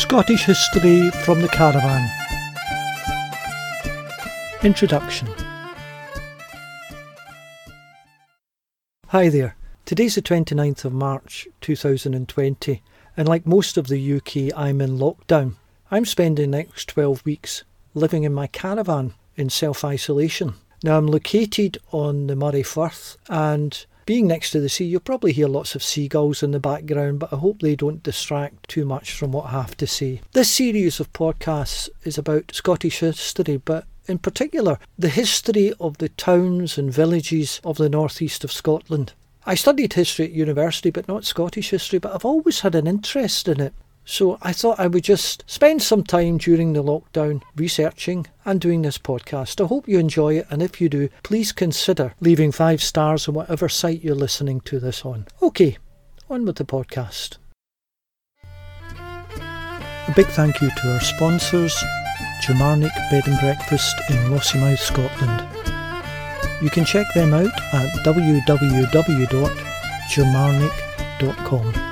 Scottish History from the Caravan. Introduction Hi there. Today's the 29th of March 2020, and like most of the UK, I'm in lockdown. I'm spending the next 12 weeks living in my caravan in self isolation. Now, I'm located on the Moray Firth, and being next to the sea, you'll probably hear lots of seagulls in the background, but I hope they don't distract too much from what I have to say. This series of podcasts is about Scottish history, but in particular, the history of the towns and villages of the northeast of Scotland. I studied history at university, but not Scottish history, but I've always had an interest in it. So I thought I would just spend some time during the lockdown researching and doing this podcast. I hope you enjoy it, and if you do, please consider leaving five stars on whatever site you're listening to this on. Okay, on with the podcast. A big thank you to our sponsors, Kilmarnock Bed and Breakfast in Lossiemouth, Scotland. You can check them out at www.kilmarnock.com.